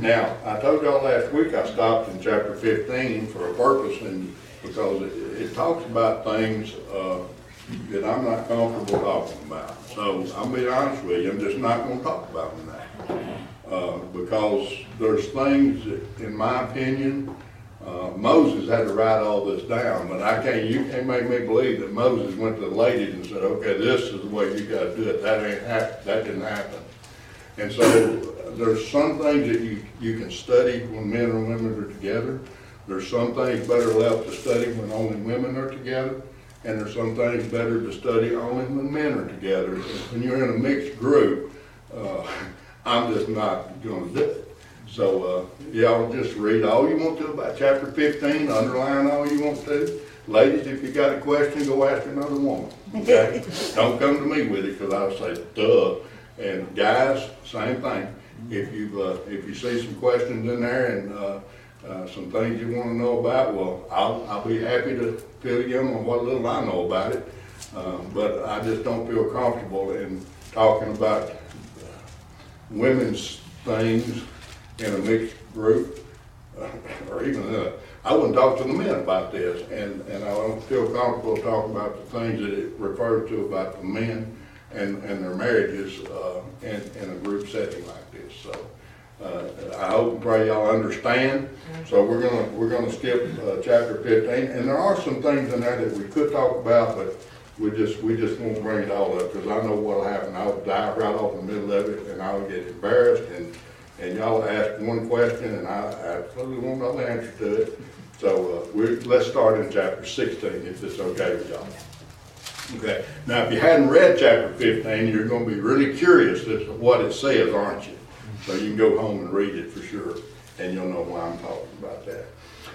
Now, I told y'all last week I stopped in chapter fifteen for a purpose and because it, it talks about things, uh, that I'm not comfortable talking about. So I'll be honest with you, I'm just not gonna talk about them now. Uh, because there's things that, in my opinion, uh, Moses had to write all this down, but I can't, you can't make me believe that Moses went to the ladies and said, okay, this is the way you gotta do it. That ain't hap, that didn't happen. And so there's some things that you, you can study when men and women are together. There's some things better left to study when only women are together. And there's some things better to study only when men are together. When you're in a mixed group, uh, I'm just not gonna do it. So, uh, y'all just read all you want to about chapter fifteen, underline all you want to. Ladies, if you got a question, go ask another woman, okay? Don't come to me with it, cause I'll say, duh. And guys, same thing. If you, uh, if you see some questions in there and, uh, uh, some things you wanna know about, well, I'll, I'll be happy to fill you in on what little I know about it. Um, but I just don't feel comfortable in talking about women's things in a mixed group, uh, or even, uh, I wouldn't talk to the men about this, and, and I don't feel comfortable talking about the things that it refers to about the men and, and their marriages, uh, in, in a group setting like this, so. Uh, I hope and pray y'all understand, so we're gonna, we're gonna skip, uh, chapter fifteen, and there are some things in there that we could talk about, but we just, we just won't bring it all up, because I know what'll happen, I'll dive right off the middle of it, and I'll get embarrassed, and, and y'all ask one question, and I absolutely won't know the answer to it. So, uh, we, let's start in chapter sixteen, if it's okay with y'all. Okay, now, if you hadn't read chapter fifteen, you're gonna be really curious as to what it says, aren't you? So you can go home and read it for sure, and you'll know why I'm talking about that.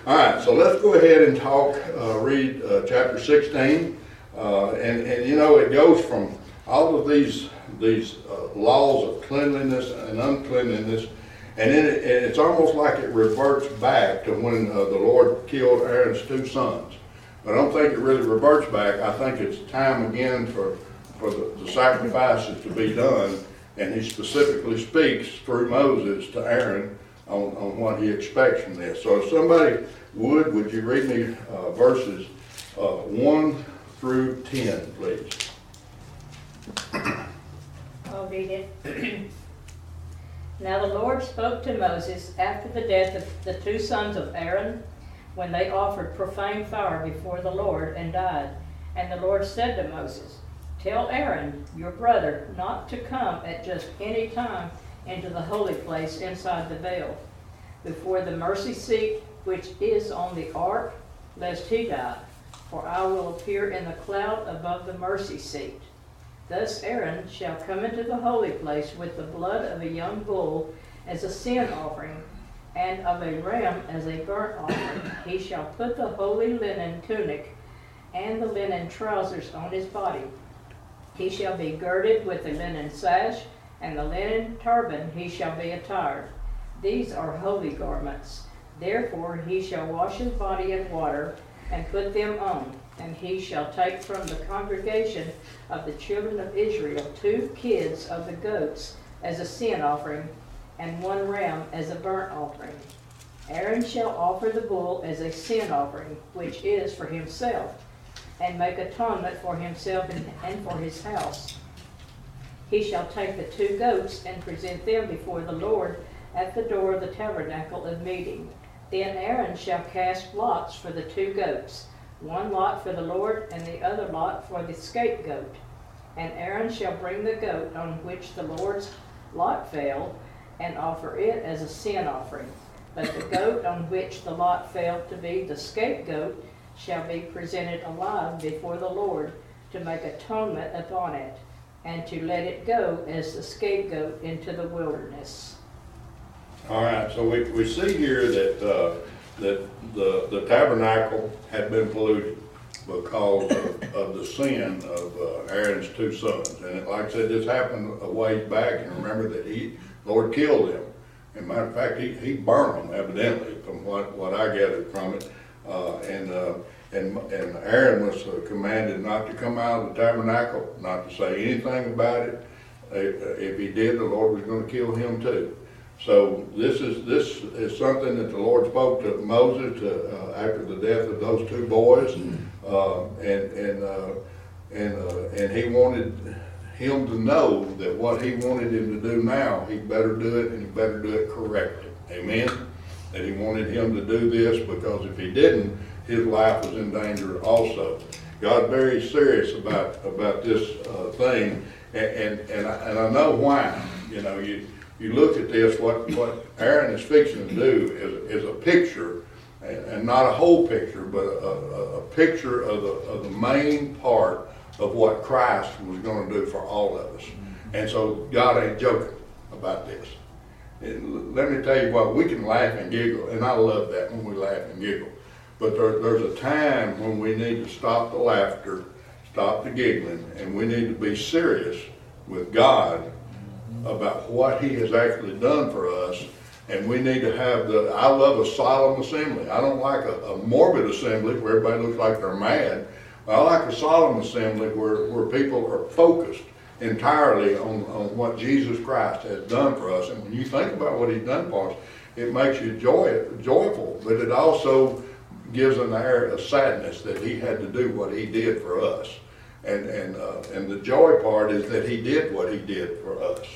All right, so let's go ahead and talk, uh, read, uh, chapter sixteen. Uh, and, and you know, it goes from all of these, these, uh, laws of cleanliness and uncleanliness. And then it, it's almost like it reverts back to when, uh, the Lord killed Aaron's two sons. But I don't think it really reverts back. I think it's time again for, for the, the sacrifices to be done. And he specifically speaks through Moses to Aaron on, on what he expects from this. So if somebody would, would you read me, uh, verses, uh, one through ten, please? I'll read it. Now the Lord spoke to Moses after the death of the two sons of Aaron, when they offered profane fire before the Lord and died. And the Lord said to Moses, Tell Aaron, your brother, not to come at just any time into the holy place inside the veil, before the mercy seat which is on the ark, lest he die. For I will appear in the cloud above the mercy seat. Thus Aaron shall come into the holy place with the blood of a young bull as a sin offering, and of a ram as a burnt offering. He shall put the holy linen tunic and the linen trousers on his body. He shall be girded with a linen sash, and the linen turban he shall be attired. These are holy garments. Therefore he shall wash his body in water, and put them on. And he shall take from the congregation of the children of Israel two kids of the goats as a sin offering, and one ram as a burnt offering. Aaron shall offer the bull as a sin offering, which is for himself, and make atonement for himself and, for his house. He shall take the two goats and present them before the Lord at the door of the tabernacle of meeting. Then Aaron shall cast lots for the two goats, one lot for the Lord and the other lot for the scapegoat. And Aaron shall bring the goat on which the Lord's lot fell, and offer it as a sin offering. But the goat on which the lot fell to be the scapegoat shall be presented alive before the Lord to make atonement upon it, and to let it go as the scapegoat into the wilderness. All right, so we, we see here that, uh, that the, the tabernacle had been polluted because of, of the sin of uh, Aaron's two sons. And it- like I said, this happened a ways back, and remember that he, Lord killed them. And matter of fact, he, he burned them evidently, from what, what I gathered from it. Uh, and, uh, and, and Aaron was uh, commanded not to come out of the tabernacle, not to say anything about it. If, if he did, the Lord was gonna kill him too. So this is, this is something that the Lord spoke to Moses uh, after the death of those two boys. Uh, and, and, uh, and, uh, and he wanted him to know that what he wanted him to do now, he better do it and he better do it correctly. Amen? That he wanted him to do this because if he didn't, his life was in danger also. God's very serious about, about this uh, thing and, and, and, I, and I know why. You know, you, you look at this, what, what Aaron is fixing to do is, is a picture and, and not a whole picture, but a, a, a picture of the, of the main part of what Christ was gonna do for all of us. And so God ain't joking about this. And let me tell you what, we can laugh and giggle, and I love that when we laugh and giggle. But there, there's a time when we need to stop the laughter, stop the giggling, and we need to be serious with God about what he has actually done for us. And we need to have the, I love a solemn assembly. I don't like a, a morbid assembly where everybody looks like they're mad. I like a solemn assembly where, where people are focused entirely on, on what Jesus Christ has done for us. And when you think about what he's done for us, it makes you joy, joyful, but it also gives an air of sadness that he had to do what he did for us. And, and, uh, and the joy part is that he did what he did for us.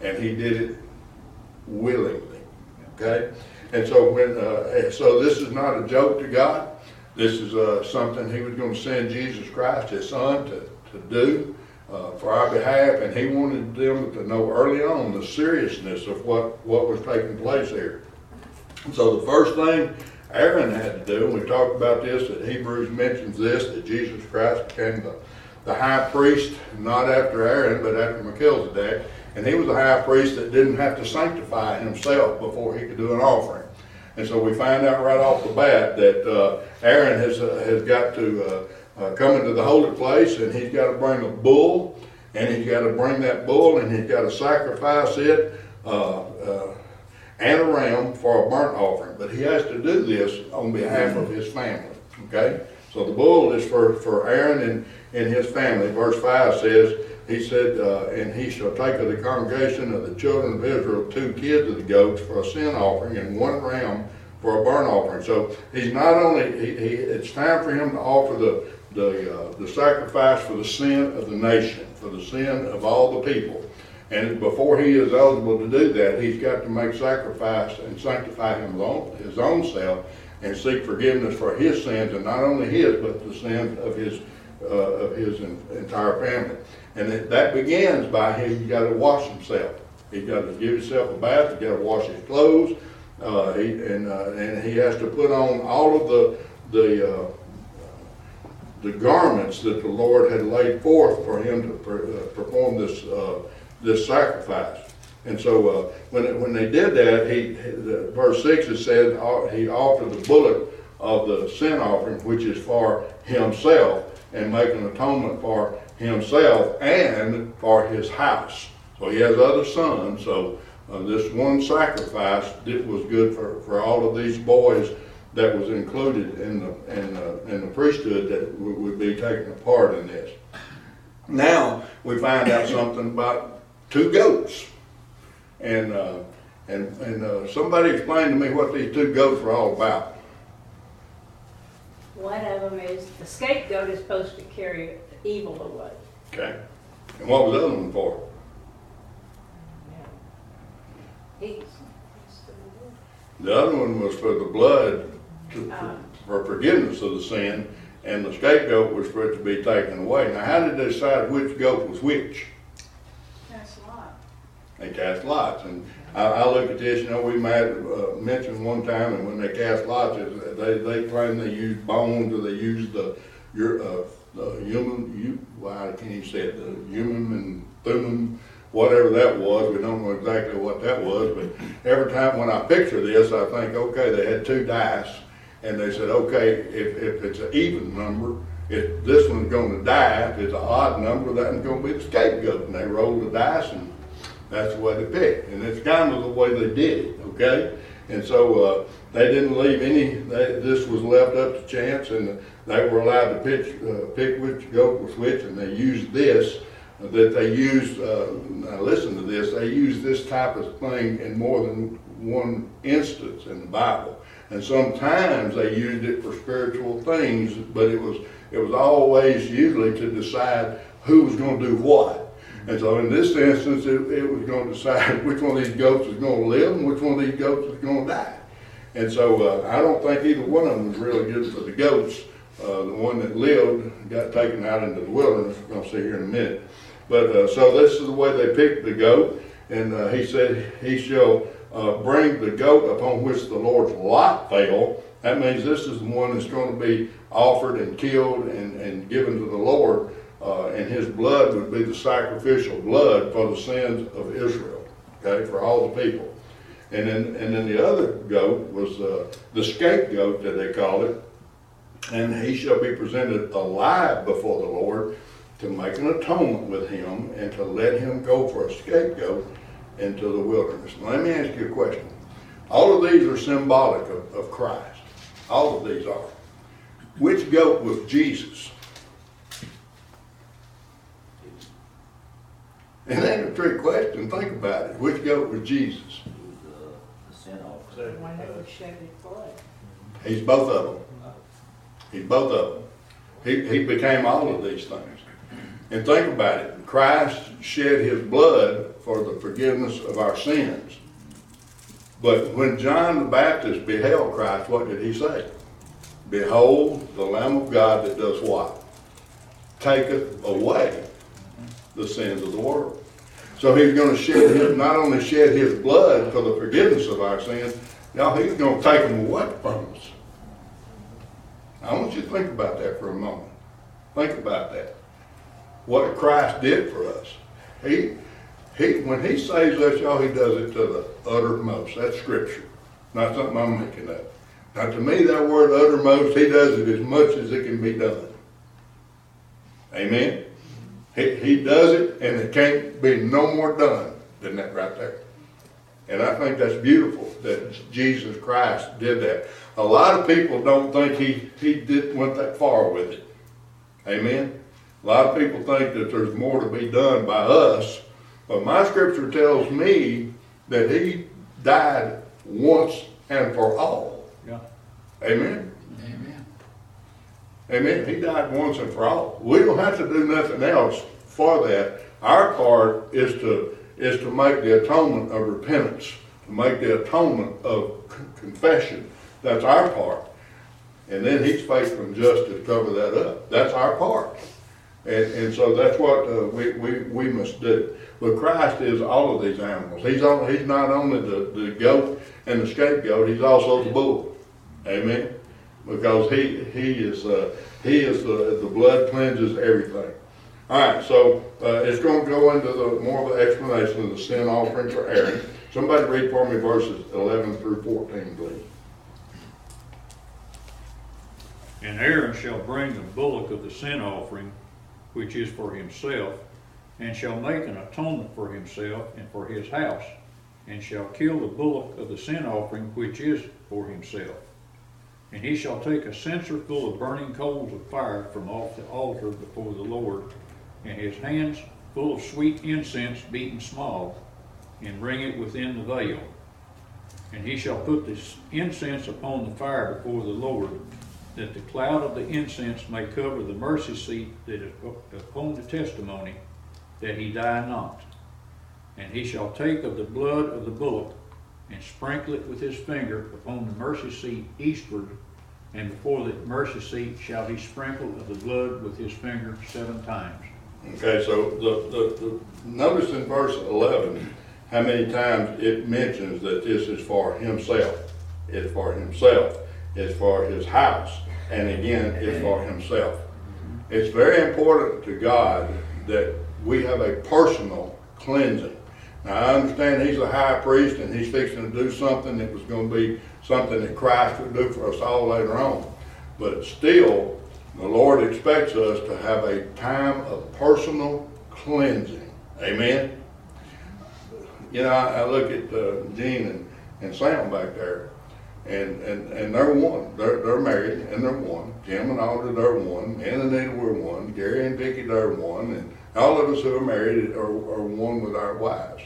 And he did it willingly, okay? And so when, uh, so this is not a joke to God. This is, uh, something he was gonna send Jesus Christ, his son, to, to do, uh, for our behalf. And he wanted them to know early on the seriousness of what, what was taking place here. So the first thing Aaron had to do, and we talked about this, that Hebrews mentions this, that Jesus Christ became the, the high priest, not after Aaron, but after Melchizedek. And he was a high priest that didn't have to sanctify himself before he could do an offering. And so we find out right off the bat that uh, Aaron has, uh, has got to uh, come into the holy place and he's got to bring a bull and he's got to bring that bull and he's got to sacrifice it uh, uh, and a ram for a burnt offering. But he has to do this on behalf of his family. Okay? So the bull is for, for Aaron and, and his family. Verse 5 says, he said, uh, and he shall take of the congregation of the children of Israel two kids of the goats for a sin offering and one ram for a burnt offering. So he's not only, he, he, it's time for him to offer the, the, uh, the sacrifice for the sin of the nation, for the sin of all the people. And before he is eligible to do that, he's got to make sacrifice and sanctify him own, his own self and seek forgiveness for his sins, and not only his, but the sins of his, uh, of his entire family. And it, that begins by he got to wash himself. He's got to give himself a bath. He got to wash his clothes. Uh, he, and uh, and he has to put on all of the the uh, the garments that the Lord had laid forth for him to uh, perform this uh, this sacrifice. And so uh, when it, when they did that, he the, verse six it said he offered the bullock of the sin offering, which is for himself, and make an atonement for himself and for his house. So he has other sons. So uh, this one sacrifice did, was good for, for all of these boys that was included in the in the, in the priesthood that would, would be taking a part in this. Now we find out something about two goats, and uh, and and uh, somebody explained to me what these two goats were all about. One of them is, the scapegoat is supposed to carry evil away. Okay. And what was the other one for? The other one was for the blood to, Ah. for forgiveness of the sin, and the scapegoat was for it to be taken away. Now, how did they decide which goat was which? That's a lot. They cast lots, and I, I look at this, you know, we might, uh, mentioned one time, and when they cast lots, they, they claim they used bones, or they used the, your, uh, the human, you, I can't even say it, the human and thummim, whatever that was, we don't know exactly what that was, but every time when I picture this, I think, okay, they had two dice, and they said, okay, if, if it's an even number, if this one's gonna die, if it's an odd number, that one's gonna be the scapegoat, and they rolled the dice, and that's the way they picked, and it's kind of the way they did it, okay? And so, uh, they didn't leave any, they, this was left up to chance, and they were allowed to pitch, uh, pick which goat was which, and they used this, that they used, uh, now listen to this, they used this type of thing in more than one instance in the Bible. And sometimes they used it for spiritual things, but it was, it was always usually to decide who was gonna do what. And so in this instance, it, it was gonna decide which one of these goats is gonna live and which one of these goats is gonna die. And so, uh, I don't think either one of them was really good for the goats. Uh, the one that lived got taken out into the wilderness, we're gonna see here in a minute. But, uh, so this is the way they picked the goat, and, uh, he said, he shall, uh, bring the goat upon which the Lord's lot fell. That means this is the one that's gonna be offered and killed and, and given to the Lord, uh, and his blood would be the sacrificial blood for the sins of Israel, okay, for all the people. And then, and then the other goat was, uh, the scapegoat that they called it, and he shall be presented alive before the Lord to make an atonement with him and to let him go for a scapegoat into the wilderness. Now, let me ask you a question. All of these are symbolic of, of Christ. All of these are. Which goat was Jesus? It ain't a trick question. Think about it. Which goat was Jesus? the, uh, the sin offering. The one that would shed his blood. He's both of them. He's both of them. He, he became all of these things. And think about it. Christ shed his blood for the forgiveness of our sins. But when John the Baptist beheld Christ, what did he say? Behold, the Lamb of God that does what? Taketh away the sins of the world. So he's going to shed his, not only shed his blood for the forgiveness of our sins, now he's going to take them away from us. I want you to think about that for a moment. Think about that. What Christ did for us. He, he, when he saves us, y'all, he does it to the uttermost. That's scripture, not something I'm making up. Now, to me, that word uttermost, he does it as much as it can be done. Amen. He, he does it, and it can't be no more done than that right there. And I think that's beautiful that Jesus Christ did that. A lot of people don't think he, he did, went that far with it. Amen? A lot of people think that there's more to be done by us, but my scripture tells me that he died once and for all. Yeah. Amen? Amen. Amen. He died once and for all. We don't have to do nothing else for that. Our part is to is to make the atonement of repentance, to make the atonement of c- confession. That's our part. And then he's faithful and just to cover that up. That's our part. And, and so that's what uh, we, we, we must do. But Christ is all of these animals. He's, on, he's not only the, the goat and the scapegoat, he's also the bull. Amen? Because he, he is, uh, he is the, the blood cleanses everything. All right, so uh, it's going to go into the more of the explanation of the sin offering for Aaron. Somebody read for me verses 11 through 14, please. And Aaron shall bring the bullock of the sin offering, which is for himself, and shall make an atonement for himself and for his house, and shall kill the bullock of the sin offering, which is for himself. And he shall take a censer full of burning coals of fire from off the altar before the Lord, and his hands full of sweet incense beaten small, and bring it within the veil. And he shall put this incense upon the fire before the Lord, that the cloud of the incense may cover the mercy seat that is upon the testimony, that he die not. And he shall take of the blood of the bullock, and sprinkle it with his finger upon the mercy seat eastward, and before the mercy seat shall he sprinkle of the blood with his finger seven times. Okay, so the, the, the, notice in verse 11 how many times it mentions that this is for himself. It's for himself. It's for his house. And again, it's for himself. It's very important to God that we have a personal cleansing. Now, I understand he's a high priest and he's fixing to do something that was going to be something that Christ would do for us all later on. But still, the Lord expects us to have a time of personal cleansing. Amen? You know, I, I look at uh, Gene and, and Sam back there. And, and, and they're one, they're, they're married and they're one. Jim and Alda, they're one. Ann and Anita, we're one. Gary and Vicky, they're one. And all of us who are married are, are one with our wives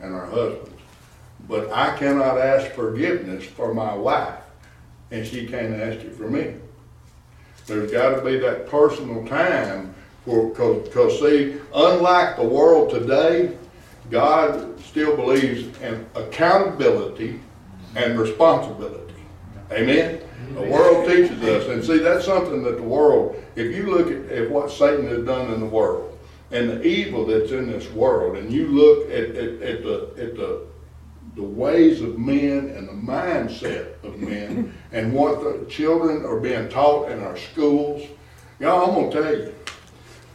and our husbands. But I cannot ask forgiveness for my wife, and she can't ask it for me. There's gotta be that personal time for, cause, 'cause see, unlike the world today, God still believes in accountability and responsibility. Amen? The world teaches us, and see, that's something that the world, if you look at, at what Satan has done in the world, and the evil that's in this world, and you look at, at, at the, at the, the ways of men and the mindset of men, and what the children are being taught in our schools, y'all, I'm gonna tell you,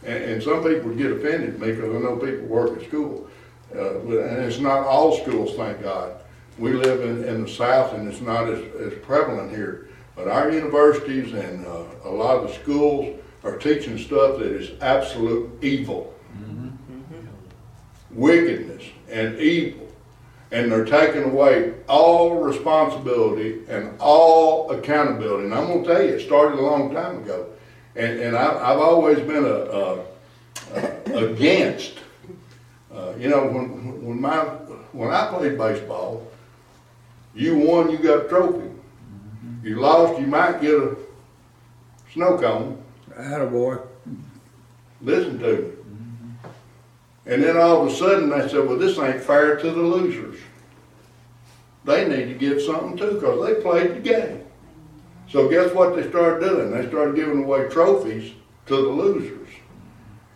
and, and some people get offended at me because I know people work at school. Uh, but- and it's not all schools, thank God. We live in, in the South and it's not as, as prevalent here. But our universities and, uh, a lot of the schools are teaching stuff that is absolute evil. Wickedness and evil. And they're taking away all responsibility and all accountability. And I'm gonna tell you, it started a long time ago. And, and I, I've always been a, a, a- against, uh, you know, when, when my, when I played baseball, you won, you got a trophy. You lost, you might get a snow cone. Attaboy. Listen to me. And then all of a sudden they said, well, this ain't fair to the losers. They need to get something too, because they played the game. So guess what they started doing? They started giving away trophies to the losers.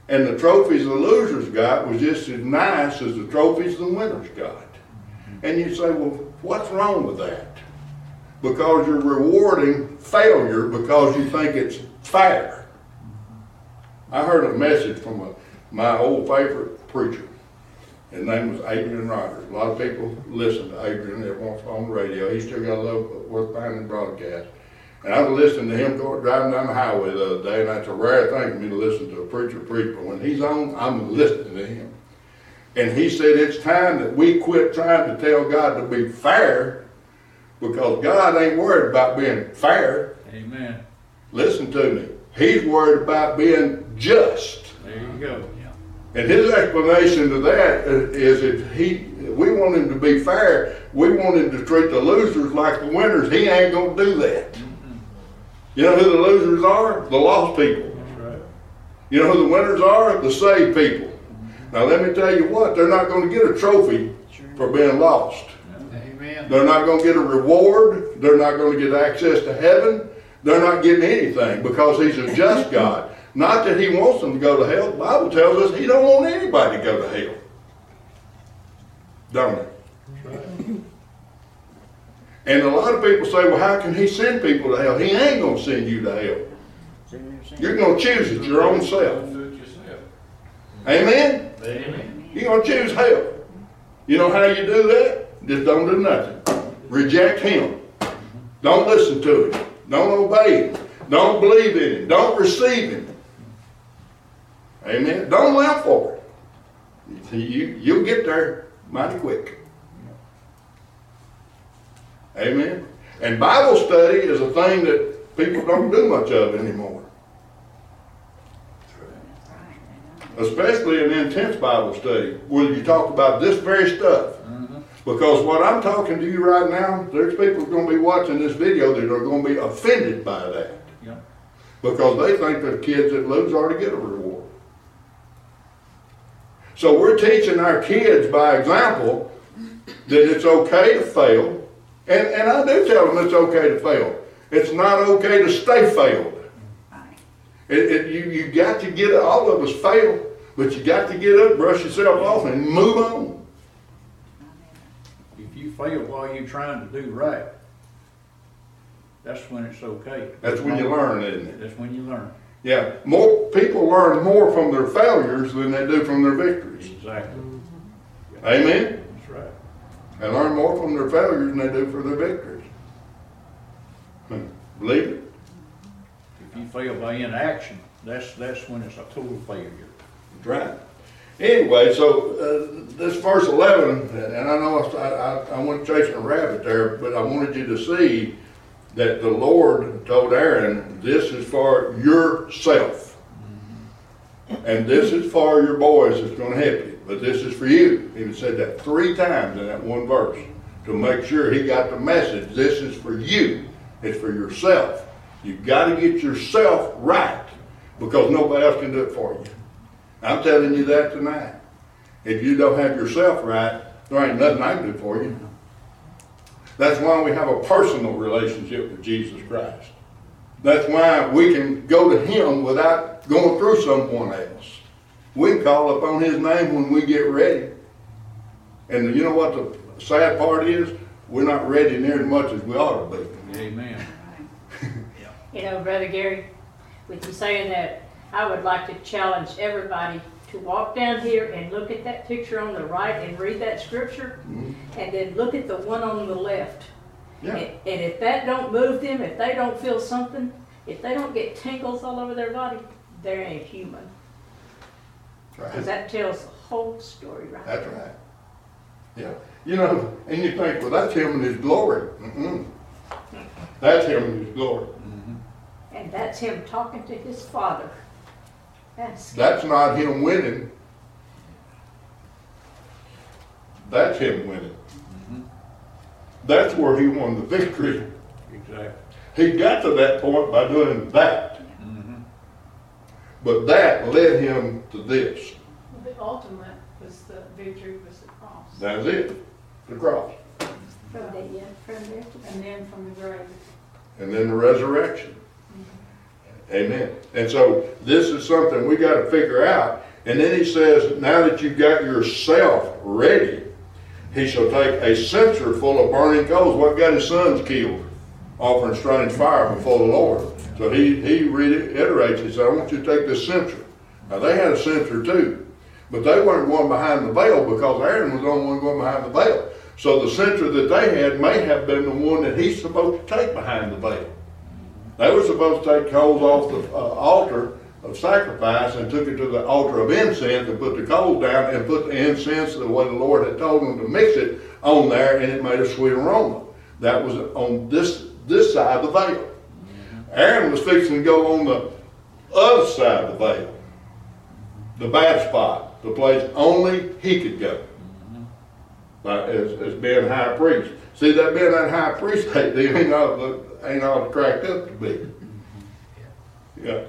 And the trophies the losers got was just as nice as the trophies the winners got. And you say, well, what's wrong with that? Because you're rewarding failure because you think it's fair. I heard a message from a, my old favorite preacher. His name was Adrian Rogers. A lot of people listen to Adrian every once on the radio. He still got a love worth finding broadcast. And I was listening to him going driving down the highway the other day, and that's a rare thing for me to listen to a preacher preach. But when he's on, I'm listening to him. And he said it's time that we quit trying to tell God to be fair, because God ain't worried about being fair. Amen. Listen to me. He's worried about being just. There you go. And his explanation to that is if he, we want him to be fair, we want him to treat the losers like the winners. He ain't gonna do that. Mm-hmm. You know who the losers are? The lost people. That's right. You know who the winners are? The saved people. Now let me tell you what, they're not gonna get a trophy for being lost. Amen. They're not gonna get a reward. They're not gonna get access to heaven. They're not getting anything because he's a just God. Not that he wants them to go to hell. The Bible tells us he don't want anybody to go to hell. Don't it? And a lot of people say, well, how can he send people to hell? He ain't gonna send you to hell. You're gonna choose it your own self. Amen? Amen. You're gonna choose hell. You know how you do that? Just don't do nothing. Reject him. Don't listen to him. Don't obey him. Don't believe in him. Don't receive him. Amen. Don't live for it. You, you'll get there mighty quick. Amen. And Bible study is a thing that people don't do much of anymore. Especially an intense Bible study where you talk about this very stuff. Mm-hmm. Because what I'm talking to you right now, there's people going to be watching this video that are going to be offended by that. Yeah. Because they think the kids that lose already get a reward. So we're teaching our kids by example that it's okay to fail. And, and I do tell them it's okay to fail. It's not okay to stay failed. It, it, you, you got to get, all of us fail, but you got to get up, brush yourself off, and move on. If you fail while you're trying to do right, that's when it's okay. That's when you learn, isn't it? That's when you learn. Yeah, more people learn more from their failures than they do from their victories. Exactly. Amen? That's right. They learn more from their failures than they do for their victories. Hmm. Believe it? If you fail by inaction, that's, that's when it's a total failure. Right. Anyway, so, uh, this verse eleven, and I know I, I, I went chasing a rabbit there, but I wanted you to see that the Lord told Aaron, this is for yourself. And this is for your boys that's gonna help you, but this is for you. He said that three times in that one verse to make sure he got the message. This is for you. It's for yourself. You've gotta get yourself right because nobody else can do it for you. I'm telling you that tonight. If you don't have yourself right, there ain't nothing I can do for you. That's why we have a personal relationship with Jesus Christ. That's why we can go to Him without going through someone else. We call upon His name when we get ready. And you know what the sad part is? We're not ready near as much as we ought to be. Amen. You know, Brother Gary, with you saying that, I would like to challenge everybody to walk down here and look at that picture on the right and read that scripture, Mhm. and then look at the one on the left. Yeah. And and if that don't move them, if they don't feel something, if they don't get tingles all over their body, they ain't human. Because Right. that tells the whole story right That's there. right. Yeah. You know, and you think, well, that's Him in His glory. Mm-mm. That's Him in His glory. And that's him talking to his father. That's, That's not Him winning. That's Him winning. Mm-hmm. That's where He won the victory. Exactly. He got to that point by doing that. Mm-hmm. But that led him to this. The ultimate was the victory was the cross. That's it, the cross. from there, yeah, from there And then from the grave. And then the resurrection. Amen. And so this is something we got to figure out. And then he says, now that you've got yourself ready, he shall take a censer full of burning coals. What got his sons killed? Offering strange fire before the Lord. So he, he reiterates, he said, I want you to take this censer. Now they had a censer too, but they weren't going behind the veil because Aaron was the only one going behind the veil. So the censer that they had may have been the one that he's supposed to take behind the veil. They were supposed to take coals off the uh, altar of sacrifice and took it to the altar of incense and put the coals down and put the incense the way the Lord had told them to mix it on there and it made a sweet aroma. That was on this this side of the veil. Aaron was fixing to go on the other side of the veil, the bad spot, the place only he could go. As, as being high priest. See that being that high priest they ain't all ain't all cracked up to be. Yeah.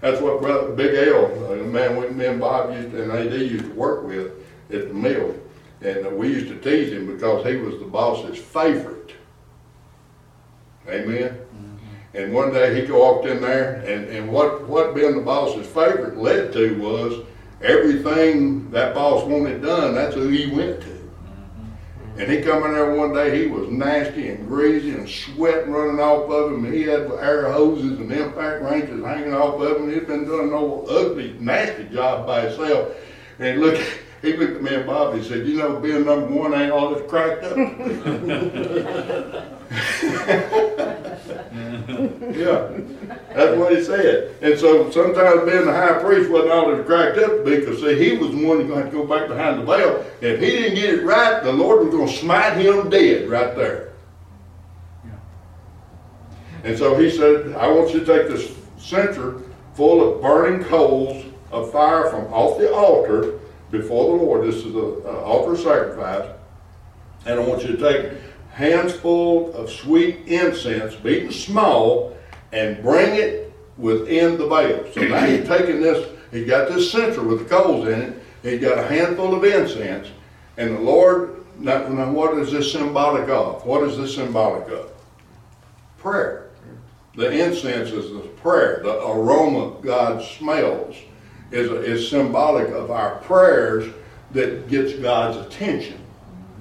That's what brother Big L, uh, the man we, me and Bob used to, and AD used to work with at the mill. And uh, we used to tease him because he was the boss's favorite. Amen. And one day he walked in there, and, and what, what being the boss's favorite led to was everything that boss wanted done, that's who he went to. And he come in there one day, he was nasty and greasy and sweat running off of him. He had air hoses and impact wrenches hanging off of him. He'd been doing no ugly, nasty job by himself. And he looked, he looked at me and Bob, he said, you know, being number one ain't all this cracked up. Yeah, that's what he said. And so sometimes being the high priest wasn't all that cracked up to be, because see, he was the one that's going to go back behind the veil. If he didn't get it right, the Lord was going to smite him dead right there. And so he said, I want you to take this censer full of burning coals of fire from off the altar before the Lord. This is uh, altar sacrifice. And I want you to take hands full of sweet incense, beaten small, and bring it within the veil. So now he's taking this, he's got this censer with the coals in it, he's got a handful of incense, and the Lord, now, now what is this symbolic of? What is this symbolic of? Prayer. The incense is the prayer, the aroma God smells is, is symbolic of our prayers that gets God's attention.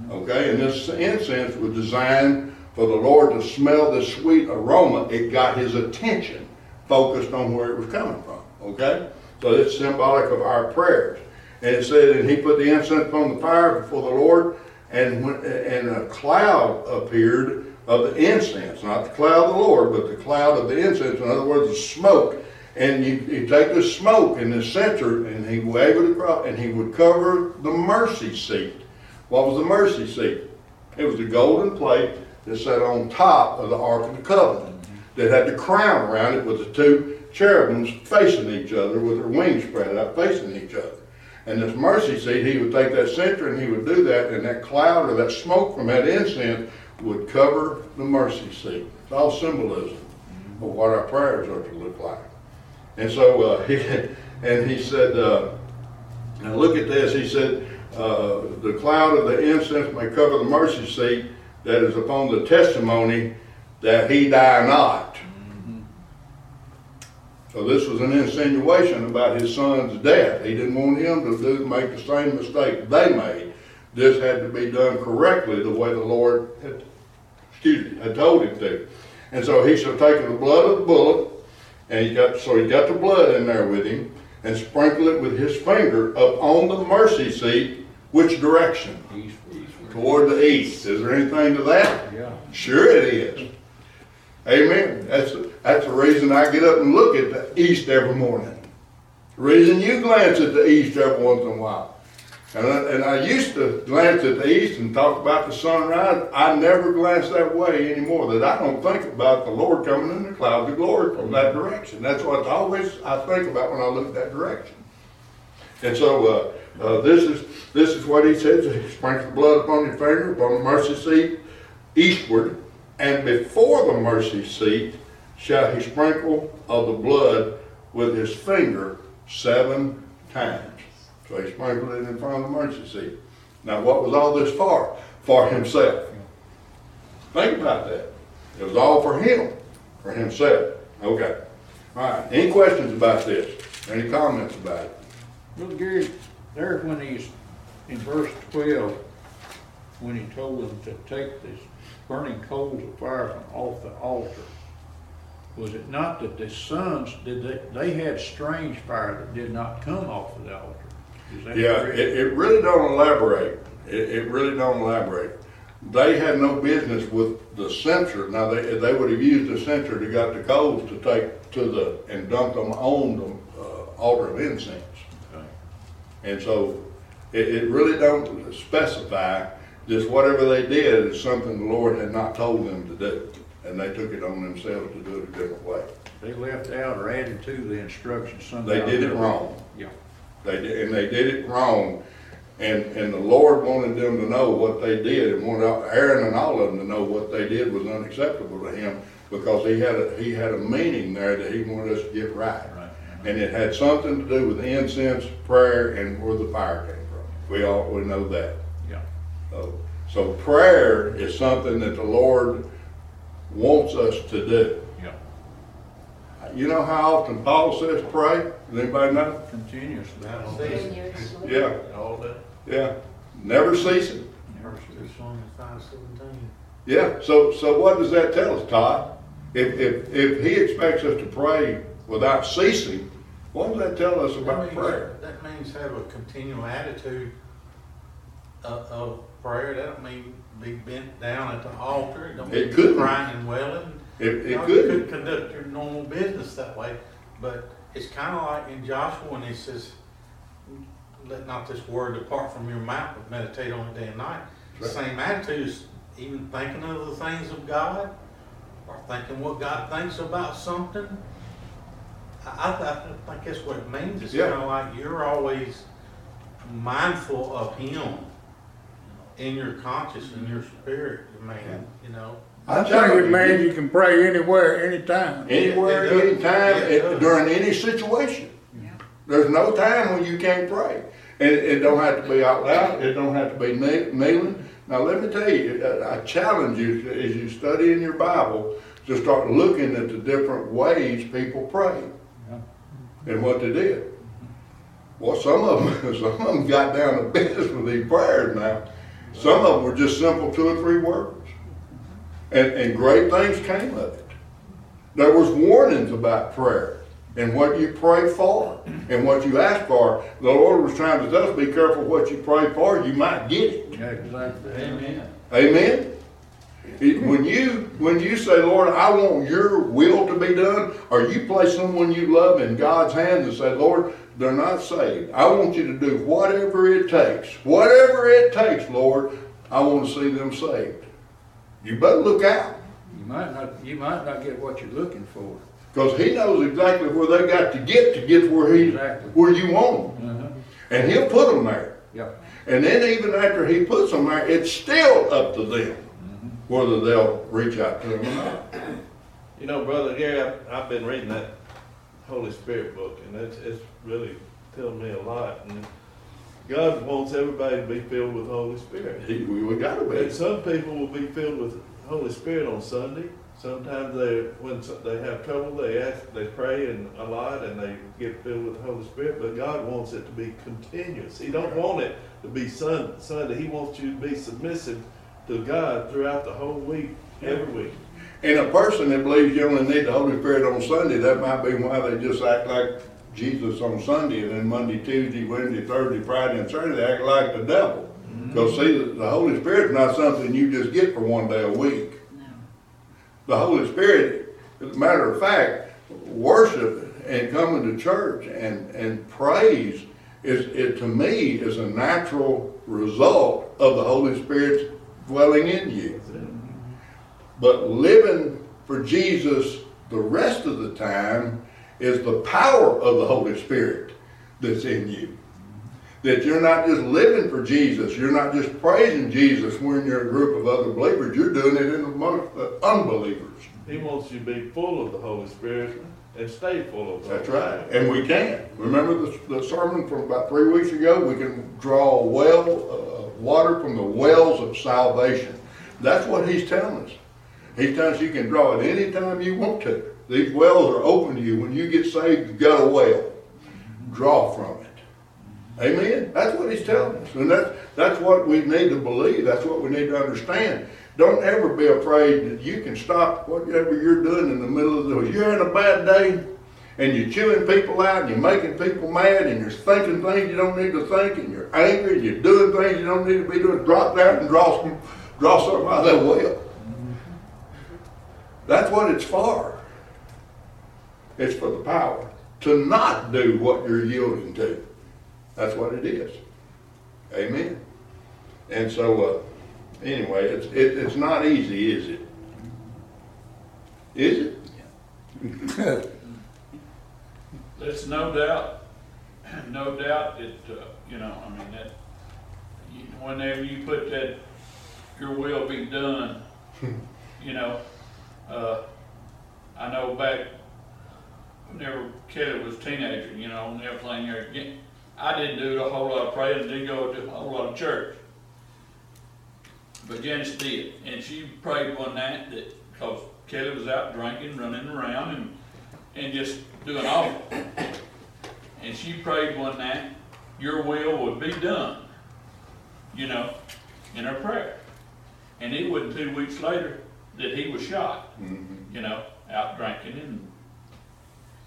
Okay, and this incense was designed for the Lord to smell the sweet aroma. It got his attention focused on where it was coming from. Okay, so it's symbolic of our prayers. And it said, and he put the incense upon the fire before the Lord, and when, and a cloud appeared of the incense, not the cloud of the Lord, but the cloud of the incense. In other words, the smoke. And you, you take the smoke and the censer and he wave it across and he would cover the mercy seat. What was the mercy seat? It was a golden plate that sat on top of the Ark of the Covenant that had the crown around it with the two cherubims facing each other with their wings spread out facing each other. And this mercy seat, he would take that censer and he would do that, and that cloud or that smoke from that incense would cover the mercy seat. It's all symbolism of what our prayers are to look like. And so, uh, he, and he said, uh, look at this, he said, uh, the cloud of the incense may cover the mercy seat that is upon the testimony that he die not. So this was an insinuation about his son's death. He didn't want him to do, make the same mistake they made. This had to be done correctly the way the Lord had, excuse me, had told him to. And so he should have taken the blood of the bullock, and he got, so he got the blood in there with him, and sprinkle it with his finger up on the mercy seat, which direction? East, east. Toward the east. Is there anything to that? Yeah. Sure it is. Amen. That's, that's the reason I get up and look at the east every morning. The reason you glance at the east every once in a while. And I, and I used to glance at the east and talk about the sunrise. I never glance that way anymore. That I don't think about the Lord coming in the clouds of glory from that direction. That's what I always I think about when I look at that direction. And so uh, uh, this is this is what he says. He sprinkles the blood upon your finger, upon the mercy seat, eastward, and before the mercy seat shall he sprinkle of the blood with his finger seven times. So he sprinkled it in front of the mercy seat. Now, what was all this for? For himself. Think about that. It was all for him, for himself. Okay. All right. Any questions about this? Any comments about it? Well, there when he's, in verse twelve, when he told them to take this burning coals of fire from off the altar, was it not that the sons, did they, they had strange fire that did not come off of the altar? Yeah, it, it really don't elaborate. It, it really don't elaborate. They had no business with the censer. Now, they, they would have used the censer to got the coals to take to the, and dump them on the uh, altar of incense. And so it, it really don't specify, just whatever they did is something the Lord had not told them to do. And they took it on themselves to do it a different way. They left out or added to the instructions somehow. They did it wrong. Yeah. They did, and they did it wrong. And, and the Lord wanted them to know what they did and wanted Aaron and all of them to know what they did was unacceptable to him because he had a, he had a meaning there that he wanted us to get right. Right. And it had something to do with incense, prayer, and where the fire came from. We all, we know that. Yeah. So, so prayer is something that the Lord wants us to do. Yeah. You know how often Paul says pray? Does anybody know? Continuously. Continuously. Yeah, All that. yeah. Never ceasing. Never cease. Psalm. Yeah, so, so what does that tell us, Todd? If, if, if he expects us to pray without ceasing, what does that tell us about prayer? That means have a continual attitude of, of prayer. That don't mean be bent down at the altar. It don't It mean crying and wailing. It, You it know, You could, could conduct your normal business that way, but it's kind of like in Joshua when he says, let not this word depart from your mouth, but meditate on it day and night. The Right. Same attitude is even thinking of the things of God, or thinking what God thinks about something. I, I, I think that's what it means. It's Yeah. kind of like you're always mindful of Him in your conscience, in your spirit, man, you know. I I think it means you can pray anywhere, anytime. Anywhere, It does. anytime, Yeah, it it- during any situation. There's no time when you can't pray. And it, it don't have to be out loud, it don't have to be kneeling. Now, let me tell you, I I challenge you, to- as you study in your Bible, to start looking at the different ways people pray Yeah. And what they did. Well, some of them, some of them got down to business with these prayers now. Some of them were just simple two or three words. And, and great things came of it. There was warnings about prayer and what you pray for and what you ask for. The Lord was trying to tell us, be careful what you pray for, you might get it. Yeah, exactly. Amen. Amen? When you, when you say, Lord, I want your will to be done, or you place someone you love in God's hands and say, Lord, they're not saved. I want you to do whatever it takes, whatever it takes, Lord, I want to see them saved. You better look out. You might not, you might not get what you're looking for. Because he knows exactly where they got to get to get where he, Exactly. where you want them. Uh-huh. And he'll put them there. Yeah. And then even after he puts them there, it's still up to them whether they'll reach out to him or not. You know, Brother Gary, I've, I've been reading that Holy Spirit book, and it's, it's really telling me a lot. And God wants everybody to be filled with Holy Spirit. He, we, we gotta be. And some people will be filled with Holy Spirit on Sunday. Sometimes they, when they have trouble, they ask, they pray and a lot, and they get filled with the Holy Spirit. But God wants it to be continuous. He don't want it to be Sun, Sunday. He wants you to be submissive to God throughout the whole week, every week. And a person that believes you only need the Holy Spirit on Sunday, that might be why they just act like Jesus on Sunday and then Monday, Tuesday, Wednesday, Thursday, Friday, and Saturday, they act like the devil. Mm-hmm. Because see, the the Holy Spirit's not something you just get for one day a week. The Holy Spirit, as a matter of fact, worship and coming to church and, and praise is, it to me, is a natural result of the Holy Spirit's dwelling in you. But living for Jesus the rest of the time is the power of the Holy Spirit that's in you. That you're not just living for Jesus, you're not just praising Jesus when you're a group of other believers, you're doing it in amongst the unbelievers. He wants you to be full of the Holy Spirit and stay full of the That's right, and we can. Remember the, the sermon from about three weeks ago? We can draw a well, water from the wells of salvation. That's what he's telling us. He's telling us you can draw it anytime you want to. These wells are open to you. When you get saved, you've got a well. Draw from it. Amen? That's what he's telling us. And that's, that's what we need to believe. That's what we need to understand. Don't ever be afraid that you can stop whatever you're doing in the middle of the, you're having a bad day and you're chewing people out and you're making people mad and you're thinking things you don't need to think and you're angry and you're doing things you don't need to be doing. Drop down and draw some, draw something out of that well. That's what it's for. It's for the power to not do what you're yielding to. That's what it is. Amen. And so, uh, anyway, it's, it, it's not easy, is it? Is it? There's no doubt, no doubt that, uh, you know, I mean, that, you- whenever you put that, your will be done, you know, uh, I know back, whenever Kelly was a teenager, you know, everything there, yeah, I didn't do a whole lot of praying, and didn't go to a whole lot of church. But Janice did, and she prayed one night that, cause Kelly was out drinking, running around and, and just doing awful. And she prayed one night, your will would be done, you know, in her prayer. And it wasn't two weeks later that he was shot, mm-hmm. you know, out drinking and,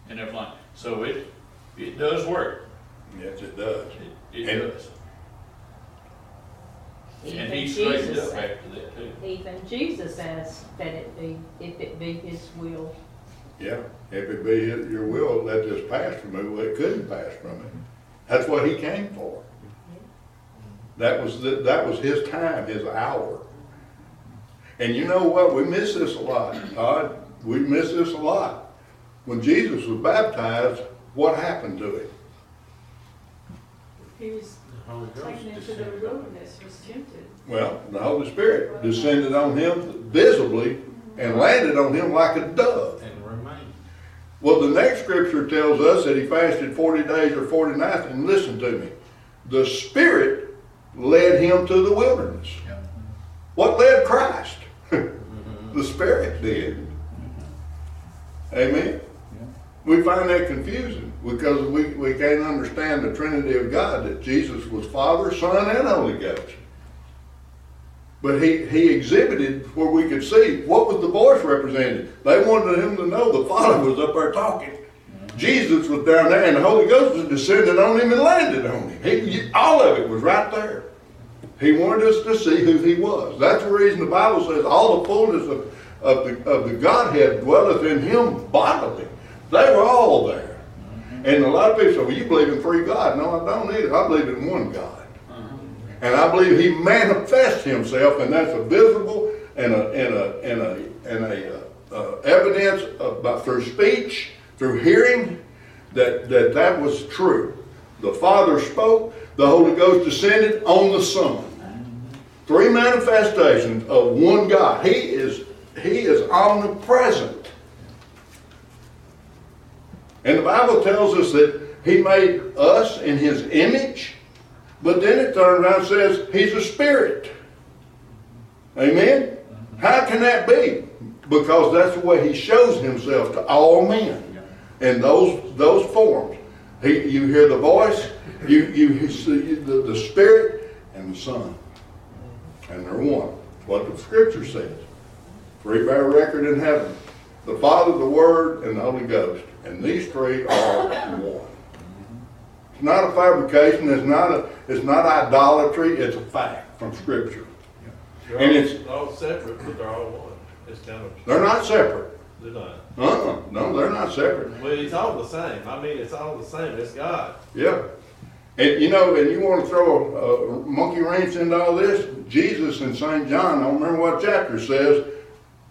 and everything. So it, it does work, Yes, it does. it, it And- does. And Even he straightened Jesus up after that too. Even Jesus asked that it be, if it be his will. Yeah, if it be your will, let this pass from me, well, it couldn't pass from me. That's what he came for. That was, the- that was his time, his hour. And you know what, we miss this a lot, Todd, we miss this a lot. When Jesus was baptized, what happened to him? He was The taken into the descended on him. wilderness, was tempted. Well, the Holy Spirit descended on him visibly and landed on him like a dove. Well, the next scripture tells us that he fasted 40 days or 40 nights, and listen to me. The Spirit led him to the wilderness. What led Christ? the Spirit did. Amen? We find that confusing because we, we can't understand the Trinity of God that Jesus was Father, Son, and Holy Ghost. But he, he exhibited where we could see what was the voice represented. They wanted him to know the Father was up there talking. Jesus was down there and the Holy Ghost was descended on him and landed on him. He, all of it was right there. He wanted us to see who he was. That's the reason the Bible says all the fullness of, of the, of the Godhead dwelleth in him bodily. They were all there. And a lot of people say, well, you believe in three gods. No, I don't either. I believe in one God. And I believe he manifests himself, and that's a visible and a, and a, and a, and a, uh, uh, evidence about through speech, through hearing, that, that that was true. The Father spoke, the Holy Ghost descended on the Son. Three manifestations of one God. He is, he is omnipresent. And the Bible tells us that he made us in his image, but then it turns around and says he's a spirit. Amen? How can that be? Because that's the way he shows himself to all men in those, those forms. He, you hear the voice, you, you see the, the spirit and the son. And they're one. What the scripture says. Three bear record in heaven. The Father, the Word, and the Holy Ghost. And these three are one. It's not a fabrication, it's not a, it's not idolatry, it's a fact from scripture. They're And all- it's- All separate, but they're all one. It's kind of, They're not separate. they're not. Uh-uh, no, they're not separate. Well, it's all the same. I mean, it's all the same. It's God. Yeah. And you know, and you want to throw a, a monkey wrench into all this? Jesus in St. John, I don't remember what chapter says.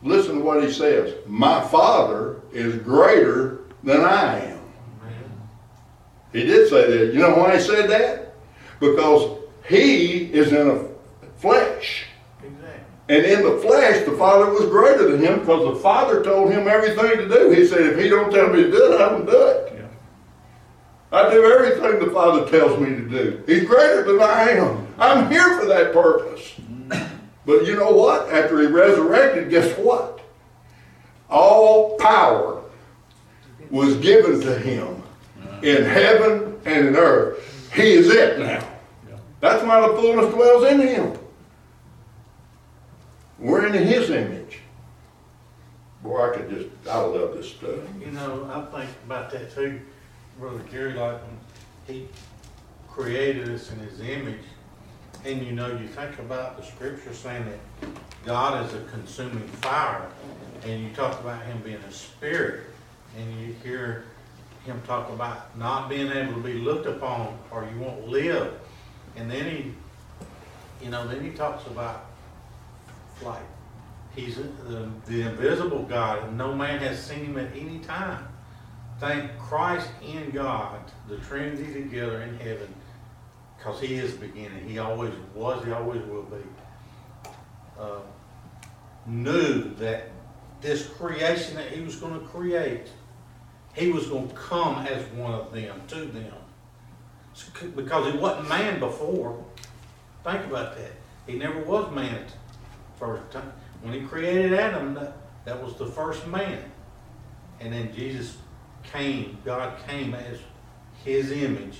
Listen to what he says. My Father is greater than I am. He did say that. You know why he said that? Because he is in a flesh. Exactly. And in the flesh, the Father was greater than him because the Father told him everything to do. He said, if he don't tell me to do it, I don't do it. Yeah. I do everything the Father tells me to do. He's greater than I am. I'm here for that purpose. Mm. But you know what? After he resurrected, guess what? All power was given to him in heaven and in earth. He is it now. That's why the fullness dwells in him. We're in his image. Boy, I could just, I love this stuff. You know, I think about that too, Brother Gary, like when he created us in his image. And you know, you think about the scripture saying that God is a consuming fire. And you talk about him being a spirit. And you hear him talk about not being able to be looked upon or you won't live. And then he, you know, then he talks about like He's the, the invisible God, and no man has seen him at any time. Thank Christ in God, the Trinity together in heaven, because He is the beginning. He always was, He always will be. Uh, knew that this creation that He was going to create, He was going to come as one of them to them. Because He wasn't man before. Think about that. He never was man first time. When he created Adam, that, that was the first man. And then Jesus came, God came as his image,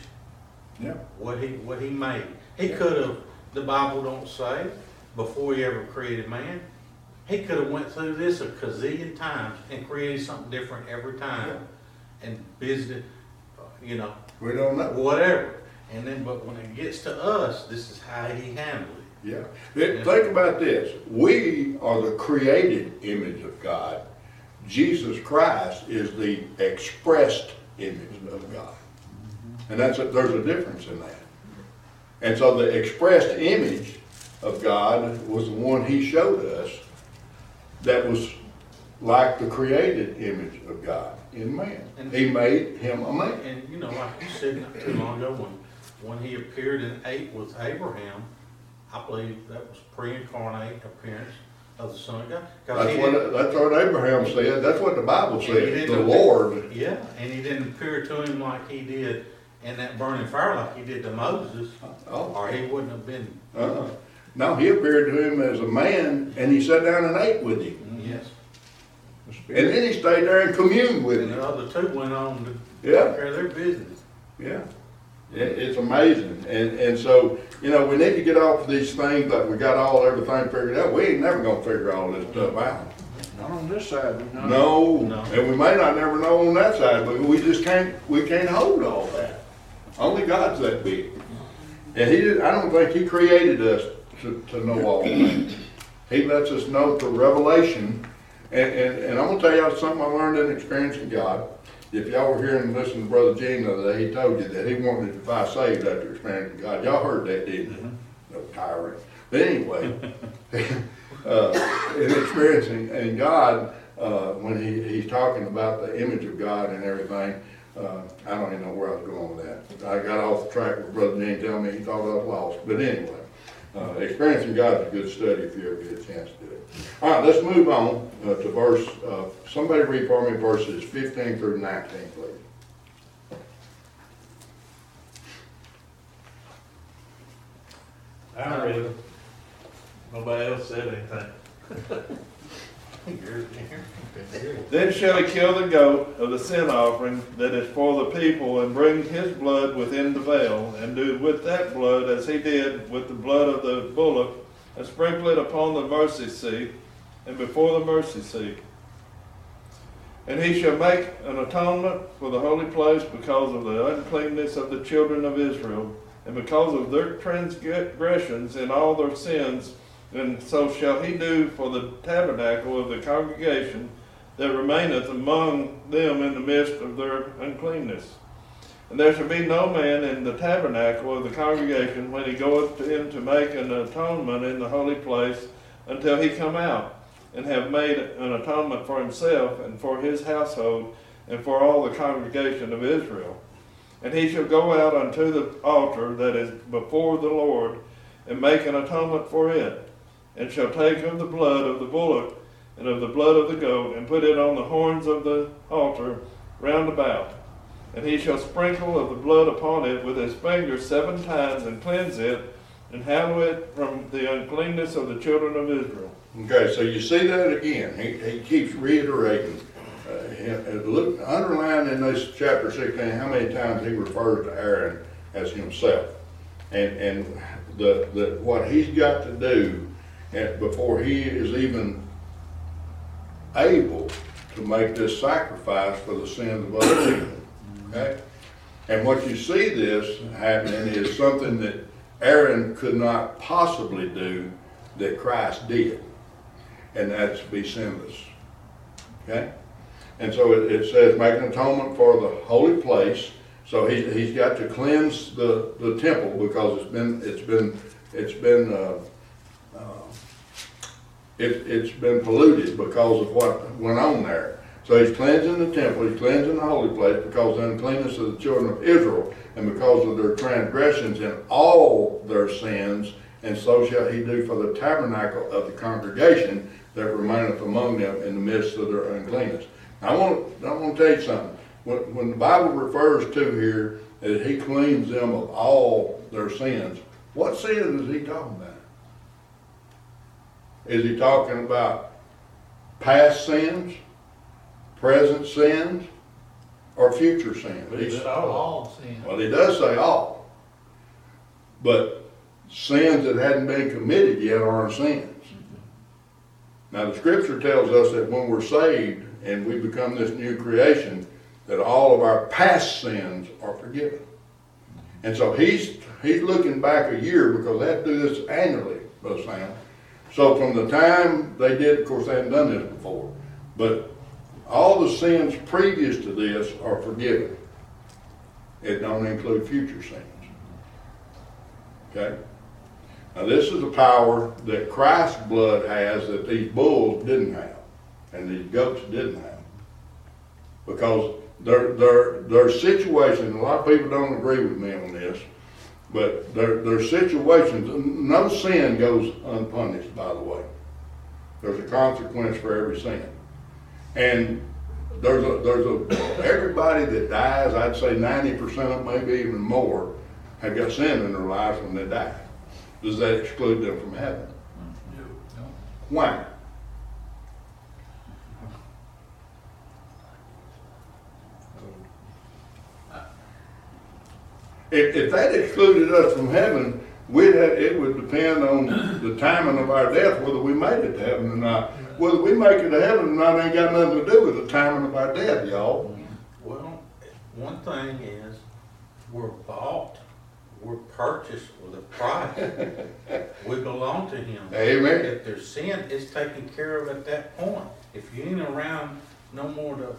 Yeah. what he what he made. He could have, the Bible don't say, before he ever created man, he could have went through this a gazillion times and created something different every time. And visited, uh, you know, We don't know. whatever. And then, but when it gets to us, this is how he handled it. Yeah. Th- Think about this. We are the created image of God. Jesus Christ is the expressed image of God. And that's, a, there's a difference in that. And so the expressed image of God was the one he showed us that was like the created image of God in man. He made him a man. And, you know, like you said not too long ago, when, when he appeared and ate with Abraham, I believe that was pre-incarnate appearance of the Son of God. That's what, that's what Abraham said. That's what the Bible said. The Lord. Yeah, and he didn't appear to him like he did in that burning fire like he did to Moses, Oh. or he wouldn't have been, Uh-uh. No, he appeared to him as a man, and he sat down and ate with him. Mm, yes. The And then he stayed there and communed with And him. the other two went on to Yeah. take care of their business. Yeah. It, it's amazing. And, and so, you know, we need to get off these things like we got all, everything figured out. We ain't never gonna figure all this stuff out. Not on this side, we. No, No. and we may not never know on that side, but we just can't, we can't hold all that. Only God's that big. And he did, I don't think he created us to, to know all things. He lets us know through revelation, and, and, and I'm gonna tell y'all something I learned in experiencing God. If y'all were here and listened to Brother Gene the other day, he told you that he wanted to defy saved after experiencing God. Y'all heard that, didn't you? No tyrant. But anyway, uh, in experiencing, and God, uh, when he, he's talking about the image of God and everything, uh, I don't even know where I was going with that. I got off the track with Brother Gene telling me he thought I was lost, but anyway, uh, experiencing God is a good study if you ever get a chance to do it. All right, let's move on uh, to verse, uh, somebody read for me verses fifteen through nineteen, please. I read it. Nobody else said anything. Then shall he kill the goat of the sin offering that is for the people, and bring his blood within the veil, and do with that blood as he did with the blood of the bullock, and sprinkle it upon the mercy seat, and before the mercy seat. And he shall make an atonement for the holy place because of the uncleanness of the children of Israel, and because of their transgressions and all their sins, and so shall he do for the tabernacle of the congregation that remaineth among them in the midst of their uncleanness. And there shall be no man in the tabernacle of the congregation when he goeth in to make an atonement in the holy place until he come out, and have made an atonement for himself and for his household and for all the congregation of Israel. And he shall go out unto the altar that is before the Lord, and make an atonement for it and shall take of the blood of the bullock and of the blood of the goat, and put it on the horns of the altar round about. And he shall sprinkle of the blood upon it with his finger seven times, and cleanse it, and hallow it from the uncleanness of the children of Israel. Okay, so you see that again, he, he keeps reiterating, uh, uh, look, underline in this chapter sixteen, how many times he refers to Aaron as himself. And, and the, the, what he's got to do, and before he is even able to make this sacrifice for the sins of other people, okay? And what you see this happening is something that Aaron could not possibly do that Christ did and that's be sinless. Okay? And so it, it says, make an atonement for the holy place. So he, he's got to cleanse the, the temple because it's been, it's been, it's been, uh, uh, it, it's been polluted because of what went on there. So he's cleansing the temple, he's cleansing the holy place because of the uncleanness of the children of Israel and because of their transgressions and all their sins, and so shall he do for the tabernacle of the congregation that remaineth among them in the midst of their uncleanness. I want, I want to tell you something. When, when the Bible refers to here that he cleans them of all their sins, what sins is he talking about? Is he talking about past sins, present sins, or future sins? He's- all sin. well, he does say all. But sins that hadn't been committed yet aren't sins. Now, the scripture tells us that when we're saved and we become this new creation, that all of our past sins are forgiven. And so he's, he's looking back a year because they have to do this annually, Brother Sam. So from the time they did, of course, they hadn't done this before, but all the sins previous to this are forgiven. It don't include future sins. Okay? Now, this is a power that Christ's blood has that these bulls didn't have, and these goats didn't have. Because their, their, their situation, a lot of people don't agree with me on this, but their, their situations, no sin goes unpunished, by the way. There's a consequence for every sin. And there's a, there's a, everybody that dies, I'd say ninety percent of them, maybe even more, have got sin in their lives when they die. Does that exclude them from heaven? No. Why? If, if that excluded us from heaven, we'd have, it would depend on the timing of our death, whether we made it to heaven or not. Whether we make it to heaven or not ain't got nothing to do with the timing of our death, y'all. Well, one thing is, we're bought we're purchased with a price. We belong to him. Amen. If there's sin, it's taken care of at that point. If you ain't around no more to,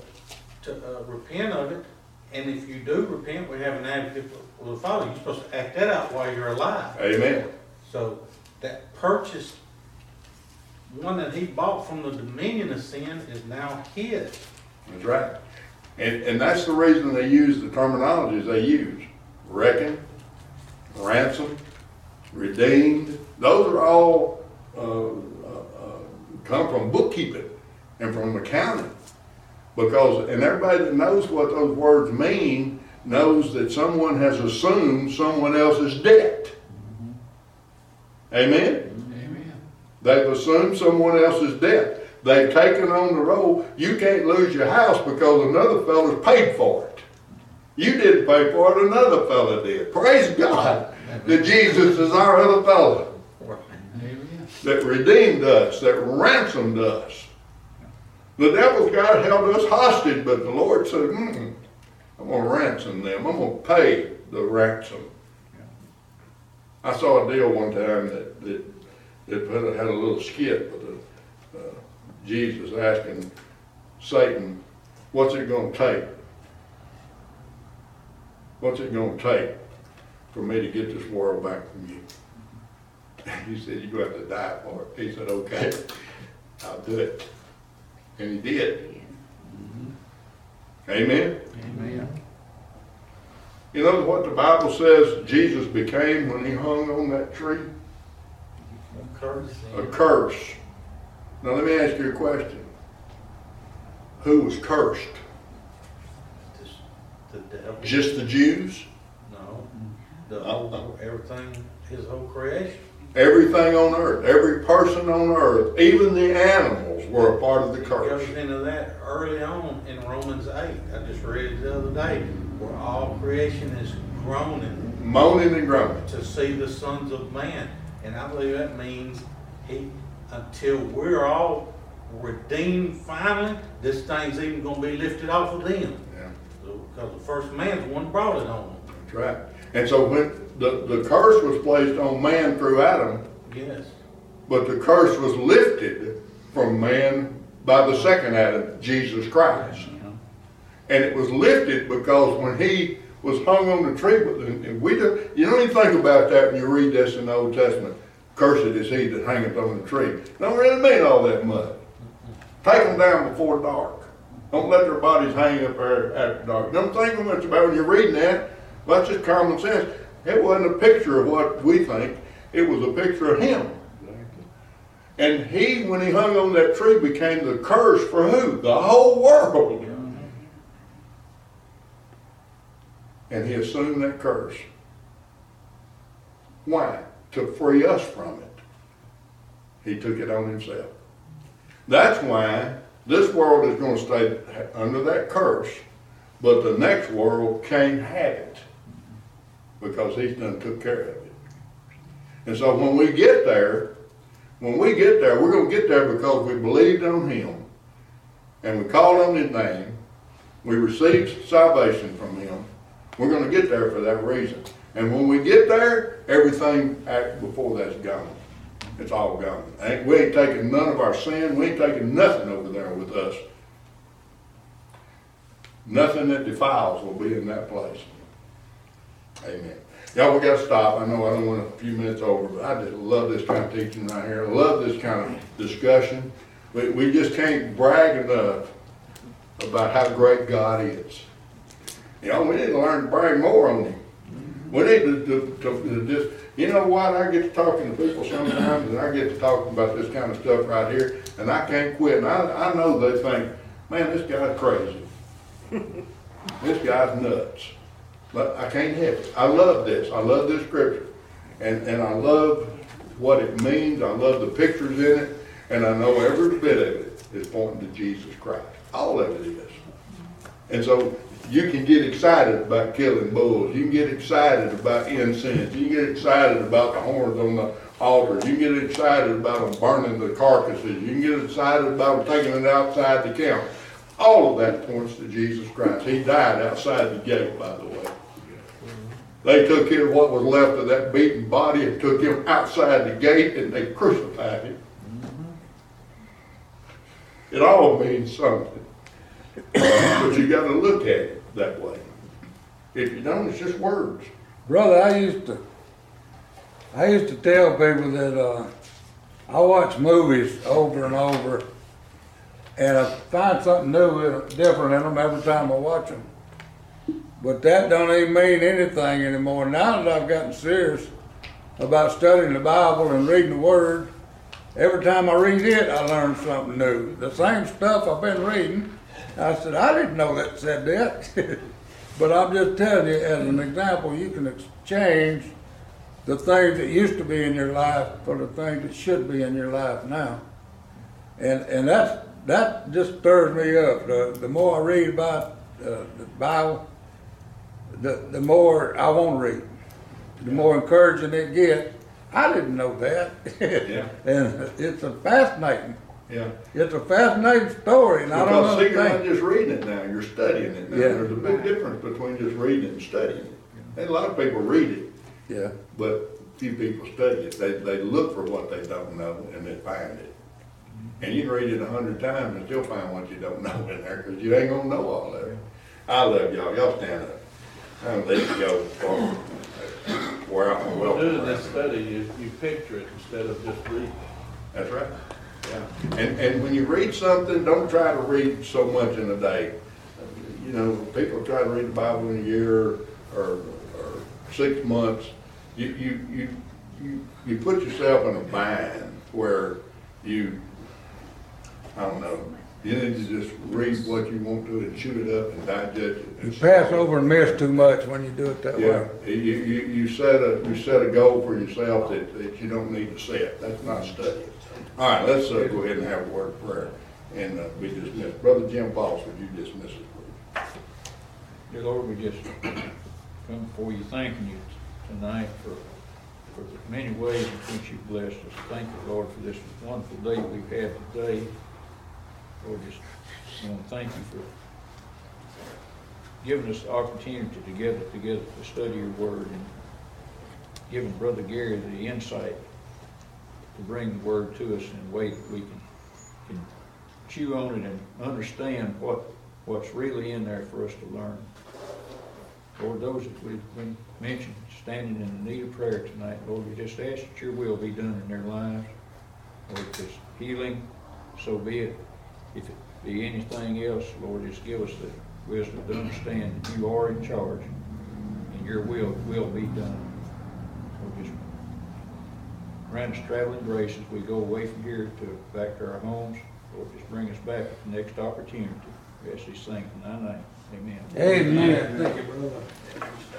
to, uh, repent of it, and if you do repent, we have an advocate with the Father, you're supposed to act that out while you're alive. Amen. So that purchase, one that he bought from the dominion of sin is now his. That's right. And, and that's the reason they use the terminologies they use. Reckon, ransom, redeemed, those are all, uh, uh, uh, come from bookkeeping and from accounting. Because, and everybody that knows what those words mean knows that someone has assumed someone else's debt. Amen? They've assumed someone else's debt. They've taken on the role, you can't lose your house because another fella's paid for it. You didn't pay for it, another fella did. Praise God that Jesus is our other fella that redeemed us, that ransomed us. The devil's God held us hostage, but the Lord said, mm, I'm gonna ransom them. I'm gonna pay the ransom. I saw a deal one time that, that, that put- had a little skit with the, uh, Jesus asking Satan, what's it gonna take? What's it gonna take for me to get this world back from you? And He said, you're gonna have to die for it. He said, okay, I'll do it. And he did. Amen? Amen. You know what the Bible says Jesus became when he hung on that tree? Curse. A curse. Now let me ask you a question. Who was cursed? The devil. Just the Jews? No, the whole, everything, his whole creation. Everything on earth, every person on earth, even the animals were a part of the It curse. goes into that early on in Romans eight, I just read it the other day, where all creation is groaning Moaning and groaning. to see the sons of man. And I believe that means he, until we're all redeemed finally, this thing's even gonna be lifted off of them. Yeah. Because the first man's the one brought it on them. That's right. And so when the, the curse was placed on man through Adam, Yes. but the curse was lifted from man by the second Adam, Jesus Christ. Yeah. And it was lifted because when he was hung on the tree, but and we do, you don't even think about that when you read this in the Old Testament. Cursed is he that hangeth on the tree. Don't really mean all that much. Take them down before dark. Don't let their bodies hang up there after dark. Don't think much about when you're reading that. That's just common sense. It wasn't a picture of what we think. It was a picture of him. And he, when he hung on that tree, became the curse for who? The whole world. And he assumed that curse. Why? To free us from it. He took it on himself. That's why this world is going to stay under that curse, but the next world can't have it because he's done took care of it. And so when we get there, when we get there, we're going to get there because we believed on him and we called on his name. We received salvation from him. We're going to get there for that reason. And when we get there, everything before that's gone. It's all gone. We ain't taking none of our sin. We ain't taking nothing over there with us. Nothing that defiles will be in that place. Amen. Y'all, we gotta stop. I know I don't want a few minutes over, but I just love this kind of teaching right here. I love this kind of discussion. We, we just can't brag enough about how great God is. You know, we need to learn to brag more on Him. We need to, to, to, to just, you know what, I get to talking to people sometimes, and I get to talking about this kind of stuff right here, and I can't quit. And I, I know they think, man, this guy's crazy. This guy's nuts. But I can't help it. I love this. I love this scripture. And, and I love what it means. I love the pictures in it. And I know every bit of it is pointing to Jesus Christ. All of it is. And so you can get excited about killing bulls. You can get excited about incense. You can get excited about the horns on the altar. You can get excited about them burning the carcasses. You can get excited about them taking it outside the camp. All of that points to Jesus Christ. He died outside the gate, by the way. They took him, what was left of that beaten body, and took him outside the gate, and they crucified him. It all means something, but you gotta look at it that way. If you don't, it's just words. Brother, I used to, I used to tell people that, uh, I watch movies over and over, and I find something new, different in them every time I watch them. But that don't even mean anything anymore. Now that I've gotten serious about studying the Bible and reading the Word, every time I read it, I learn something new. The same stuff I've been reading, I said, I didn't know that said that. But I'm just telling you, as an example, you can exchange the things that used to be in your life for the things that should be in your life now. And, and that's, that just stirs me up. The, the more I read about uh, the Bible, the, the more I want to read. The more encouraging it gets. I didn't know that. Yeah. And it's a fascinating, Yeah. it's a fascinating story and I don't Because see, you're not just reading it now, you're studying it now. Yeah. There's a big difference between just reading and studying it. And a lot of people read it, Yeah, but few people study it. They, they look for what they don't know and they find it. Mm-hmm. And you can read it a hundred times and still find what you don't know in there, cause you ain't gonna know all of it. I love y'all, y'all stand up. I'm gonna let you go for, where I'm Well, doing this study, you, you picture it instead of just reading. That's right. Yeah. And, and when you read something, don't try to read so much in a day. You know, people try to read the Bible in a year or, or six months. You, you, you, you, you put yourself in a bind where you, I don't know, you need to just read what you want to and chew it up and digest it. you pass over and miss too much when you do it that Yeah, way. you, you, you set a, you set a goal for yourself that, that you don't need to set, that's not studying. All right, let's, uh, go ahead and have a word of prayer, and, uh, be dismissed. Brother Jim Foster, would you dismiss us, please? Dear Lord, we just come before you thanking you tonight for, for the many ways in which you've blessed us. Thank you, Lord, for this wonderful day we've had today. Lord, just want to thank you for giving us the opportunity to together, together to study your word and giving Brother Gary the insight to bring the word to us in a way that we can, can chew on it and understand what, what's really in there for us to learn. Lord, those that we've been mentioned, standing in the need of prayer tonight, Lord, we just ask that your will be done in their lives. Lord, if it's healing, so be it. If it be anything else, Lord, just give us the wisdom to understand that you are in charge and your will will be done. So grant us traveling grace as we go away from here to back to our homes. Lord, just bring us back at the next opportunity. We ask these things in thy name. Amen. Amen. Thank you, brother.